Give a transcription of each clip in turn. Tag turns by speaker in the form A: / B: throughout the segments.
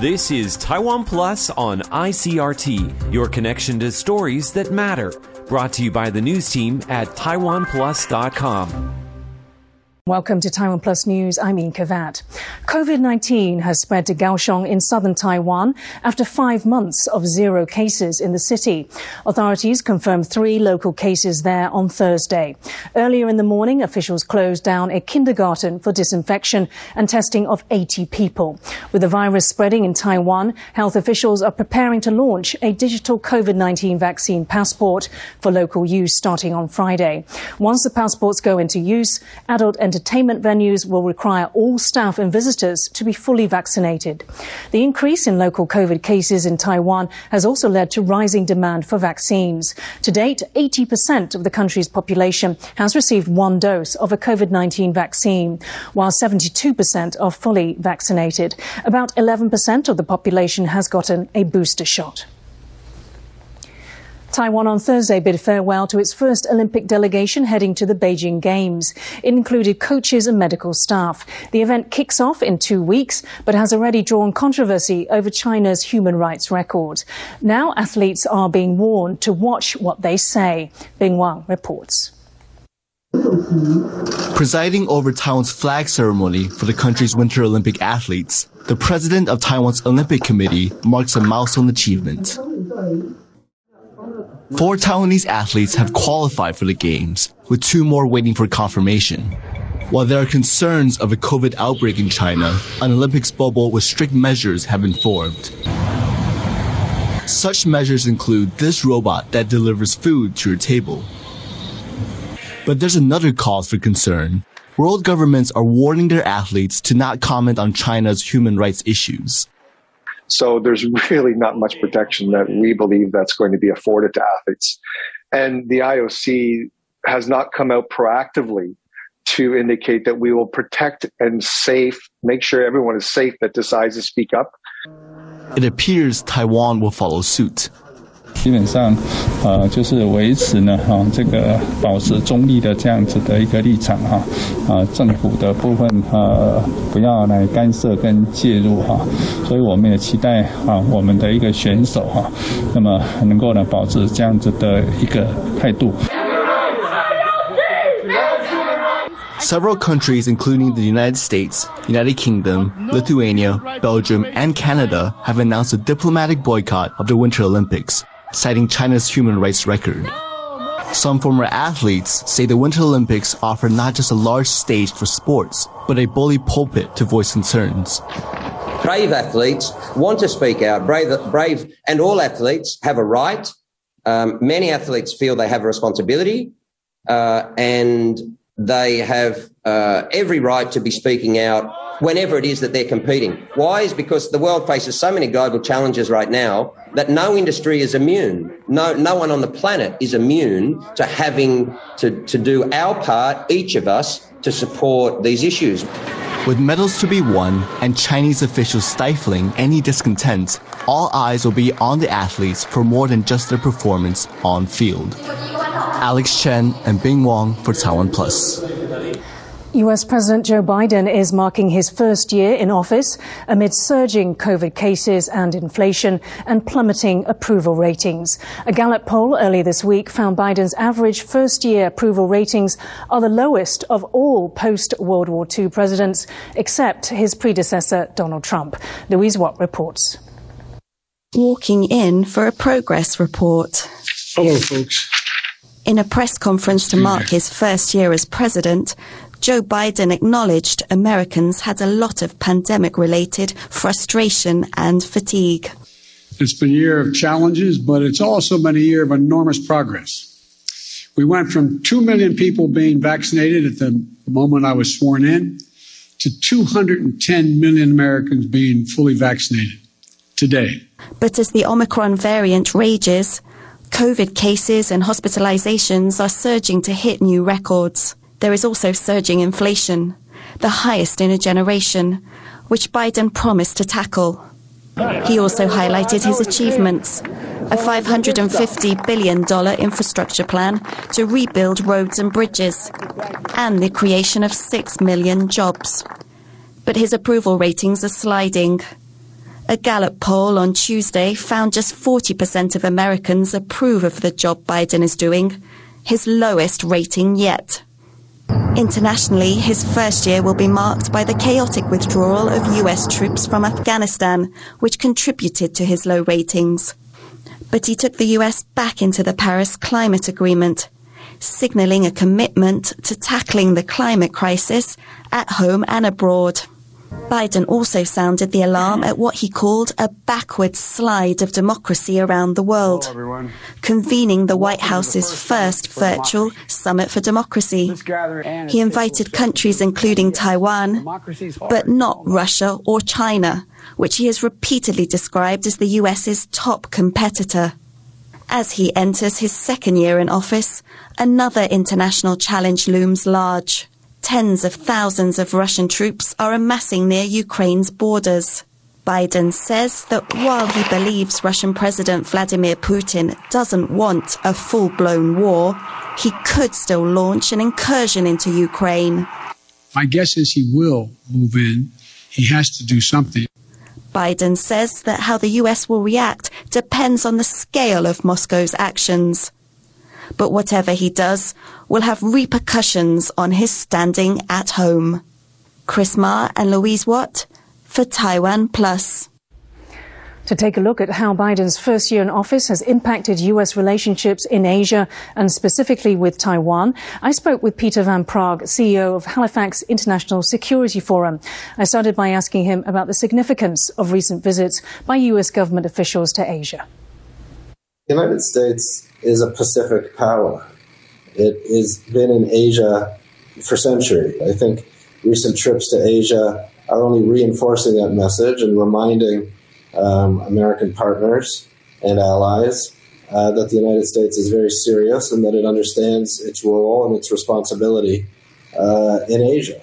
A: This is Taiwan Plus on ICRT, your connection to stories that matter. Brought to you by the news team at TaiwanPlus.com.
B: Welcome to Taiwan Plus News. I'm Yin Kavat. COVID-19 has spread to Kaohsiung in southern Taiwan after five months of zero cases in the city. Authorities confirmed three local cases there on Thursday. Earlier in the morning, officials closed down a kindergarten for disinfection and testing of 80 people. With the virus spreading in Taiwan, health officials are preparing to launch a digital COVID-19 vaccine passport for local use starting on Friday. Once the passports go into use, adult and entertainment venues will require all staff and visitors to be fully vaccinated. The increase in local COVID cases in Taiwan has also led to rising demand for vaccines. To date, 80% of the country's population has received one dose of a COVID-19 vaccine, while 72% are fully vaccinated. About 11% of the population has gotten a booster shot. Taiwan on Thursday bid farewell to its first Olympic delegation heading to the Beijing Games. It included coaches and medical staff. The event kicks off in two weeks, but has already drawn controversy over China's human rights record. Now athletes are being warned to watch what they say. Bing Wang reports.
C: Presiding over Taiwan's flag ceremony for the country's Winter Olympic athletes, the president of Taiwan's Olympic Committee marks a milestone achievement. Four Taiwanese athletes have qualified for the Games, with two more waiting for confirmation. While there are concerns of a COVID outbreak in China, an Olympics bubble with strict measures have been formed. Such measures include this robot that delivers food to your table. But there's another cause for concern. World governments are warning their athletes to not comment on China's human rights issues.
D: So there's really not much protection that we believe that's going to be afforded to athletes. And the IOC has not come out proactively to indicate that we will protect and safe, make sure everyone is safe that decides to speak up.
C: It appears Taiwan will follow suit.
E: 基本上，呃，就是维持呢，哈、这个保持中立的这样子的一个立场哈，啊、政府的部分呃不要来干涉跟介入哈，所以我们也期待啊我们的一个选手哈，那么能够呢保持这样子的一个态度。
C: Several countries, including the United States, United Kingdom, Lithuania, Belgium, and Canada, have announced a diplomatic boycott of the Winter Olympics, citing China's human rights record. Some former athletes say the Winter Olympics offer not just a large stage for sports, but a bully pulpit to voice concerns.
F: Brave athletes want to speak out. Brave, brave, and all athletes have a right. Um, many athletes feel they have a responsibility, uh, and they have uh, every right to be speaking out whenever it is that they're competing. Why? Is because the world faces so many global challenges right now that no industry is immune. No, no one on the planet is immune to having to, to do our part, each of us, to support these issues.
C: With medals to be won and Chinese officials stifling any discontent, all eyes will be on the athletes for more than just their performance on field. Alex Chen and Bing Wong for Taiwan Plus.
B: US President Joe Biden is marking his first year in office amid surging COVID cases and inflation and plummeting approval ratings. A Gallup poll earlier this week found Biden's average first year approval ratings are the lowest of all post World War II presidents, except his predecessor, Donald Trump. Louise Watt reports.
G: Walking in for a progress report.
H: Hello, folks.
G: In a press conference to mark his first year as president, Joe Biden acknowledged Americans had a lot of pandemic related frustration and fatigue.
H: It's been a year of challenges, but it's also been a year of enormous progress. We went from 2 million people being vaccinated at the moment I was sworn in to 210 million Americans being fully vaccinated today.
G: But as the Omicron variant rages, COVID cases and hospitalizations are surging to hit new records. There is also surging inflation, the highest in a generation, which Biden promised to tackle. He also highlighted his achievements a $550 billion infrastructure plan to rebuild roads and bridges, and the creation of 6 million jobs. But his approval ratings are sliding. A Gallup poll on Tuesday found just 40% of Americans approve of the job Biden is doing, his lowest rating yet. Internationally, his first year will be marked by the chaotic withdrawal of US troops from Afghanistan, which contributed to his low ratings. But he took the US back into the Paris Climate Agreement, signaling a commitment to tackling the climate crisis at home and abroad. Biden also sounded the alarm at what he called a backward slide of democracy around the world, Hello, convening the White House's first virtual Summit for Democracy. He invited countries including Taiwan, but not Russia or China, which he has repeatedly described as the US's top competitor. As he enters his second year in office, another international challenge looms large tens of thousands of Russian troops are amassing near Ukraine's borders. Biden says that while he believes Russian President Vladimir Putin doesn't want a full blown war, he could still launch an incursion into Ukraine.
H: My guess is he will move in. He has to do something.
G: Biden says that how the US will react depends on the scale of Moscow's actions but whatever he does will have repercussions on his standing at home. Chris Ma and Louise Watt for Taiwan Plus.
B: To take a look at how Biden's first year in office has impacted U.S. relationships in Asia and specifically with Taiwan, I spoke with Peter Van Praagh, CEO of Halifax International Security Forum. I started by asking him about the significance of recent visits by U.S. government officials to Asia.
I: The United States is a Pacific power. It has been in Asia for centuries. I think recent trips to Asia are only reinforcing that message and reminding um, American partners and allies uh, that the United States is very serious and that it understands its role and its responsibility uh, in Asia.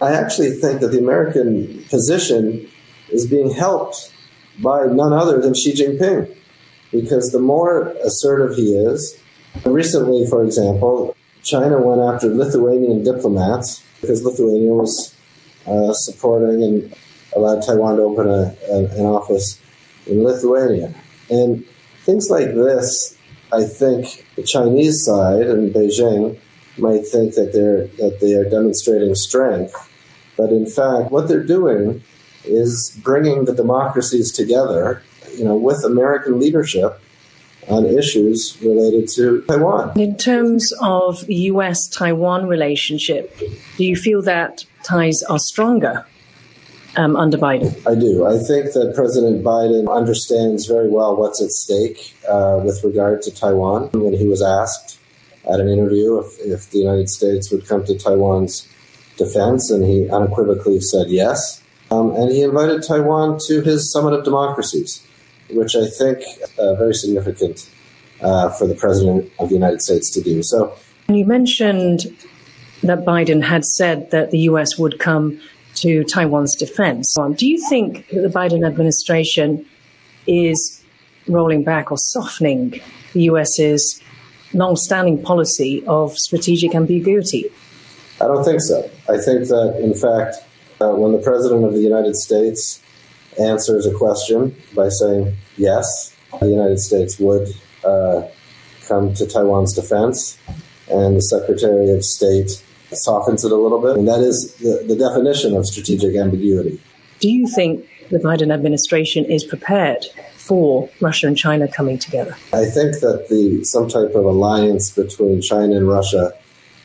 I: I actually think that the American position is being helped by none other than Xi Jinping because the more assertive he is, recently, for example, China went after Lithuanian diplomats because Lithuania was uh, supporting and allowed Taiwan to open a, a, an office in Lithuania. And things like this, I think the Chinese side and Beijing might think that they're that they are demonstrating strength, but in fact, what they're doing is bringing the democracies together you know, with American leadership on issues related to Taiwan.
B: In terms of the U.S. Taiwan relationship, do you feel that ties are stronger um, under Biden?
I: I do. I think that President Biden understands very well what's at stake uh, with regard to Taiwan. When he was asked at an interview if, if the United States would come to Taiwan's defense, and he unequivocally said yes. Um, and he invited Taiwan to his Summit of Democracies which I think uh, very significant uh, for the president of the United States to do. So,
B: you mentioned that Biden had said that the U.S. would come to Taiwan's defense. Do you think that the Biden administration is rolling back or softening the U.S.'s long-standing policy of strategic ambiguity?
I: I don't think so. I think that, in fact, uh, when the president of the United States answers a question by saying yes, the United States would uh, come to Taiwan's defense, and the Secretary of State softens it a little bit. And that is the, the definition of strategic ambiguity.
B: Do you think the Biden administration is prepared for Russia and China coming together?
I: I think that the some type of alliance between China and Russia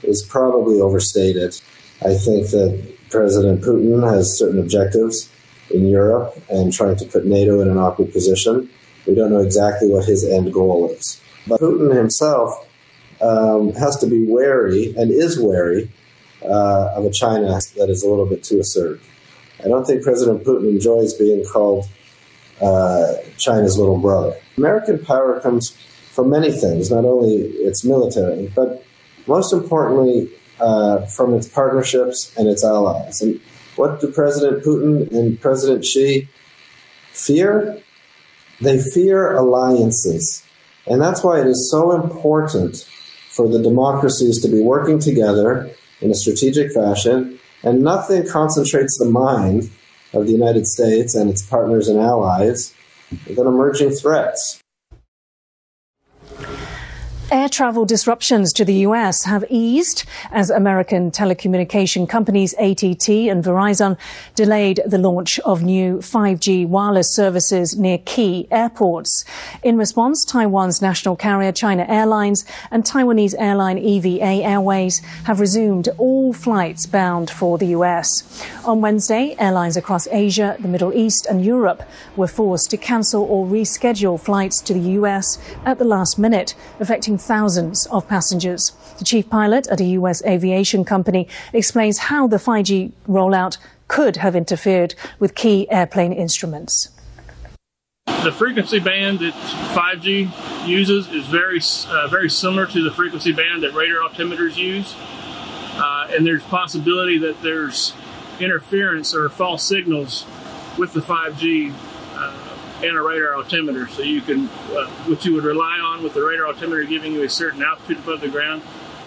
I: is probably overstated. I think that President Putin has certain objectives in Europe and trying to put NATO in an awkward position. We don't know exactly what his end goal is. But Putin himself um, has to be wary and is wary uh, of a China that is a little bit too assertive. I don't think President Putin enjoys being called uh, China's little brother. American power comes from many things, not only its military, but most importantly, uh, from its partnerships and its allies. And what do President Putin and President Xi fear? They fear alliances. And that's why it is so important for the democracies to be working together in a strategic fashion. And nothing concentrates the mind of the United States and its partners and allies than emerging threats.
B: Air travel disruptions to the US have eased as American telecommunication companies AT&T and Verizon delayed the launch of new 5G wireless services near key airports. In response, Taiwan's national carrier China Airlines and Taiwanese airline EVA Airways have resumed all flights bound for the US. On Wednesday, airlines across Asia, the Middle East and Europe were forced to cancel or reschedule flights to the US at the last minute, affecting thousands of passengers. The chief pilot at a US aviation company explains how the 5G rollout could have interfered with key airplane instruments.
J: The frequency band that 5G uses is very, uh, very similar to the frequency band that radar altimeters use. Uh, and there's possibility that there's interference or false signals with the 5G and a radar altimeter. So you can, uh, what you would rely on with the radar altimeter giving you a certain altitude above the ground,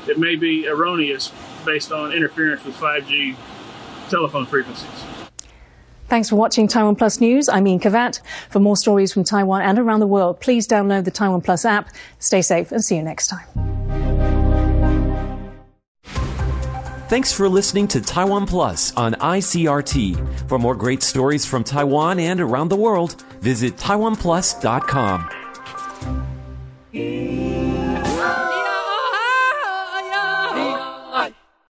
J: it may be erroneous based on interference with 5G telephone frequencies.
B: Thanks for watching Taiwan Plus News. I'm Ian Kavat. For more stories from Taiwan and around the world, please download the Taiwan Plus app. Stay safe and see you next time.
A: Thanks for listening to Taiwan Plus on ICRT. For more great stories from Taiwan and around the world, visit taiwanplus.com.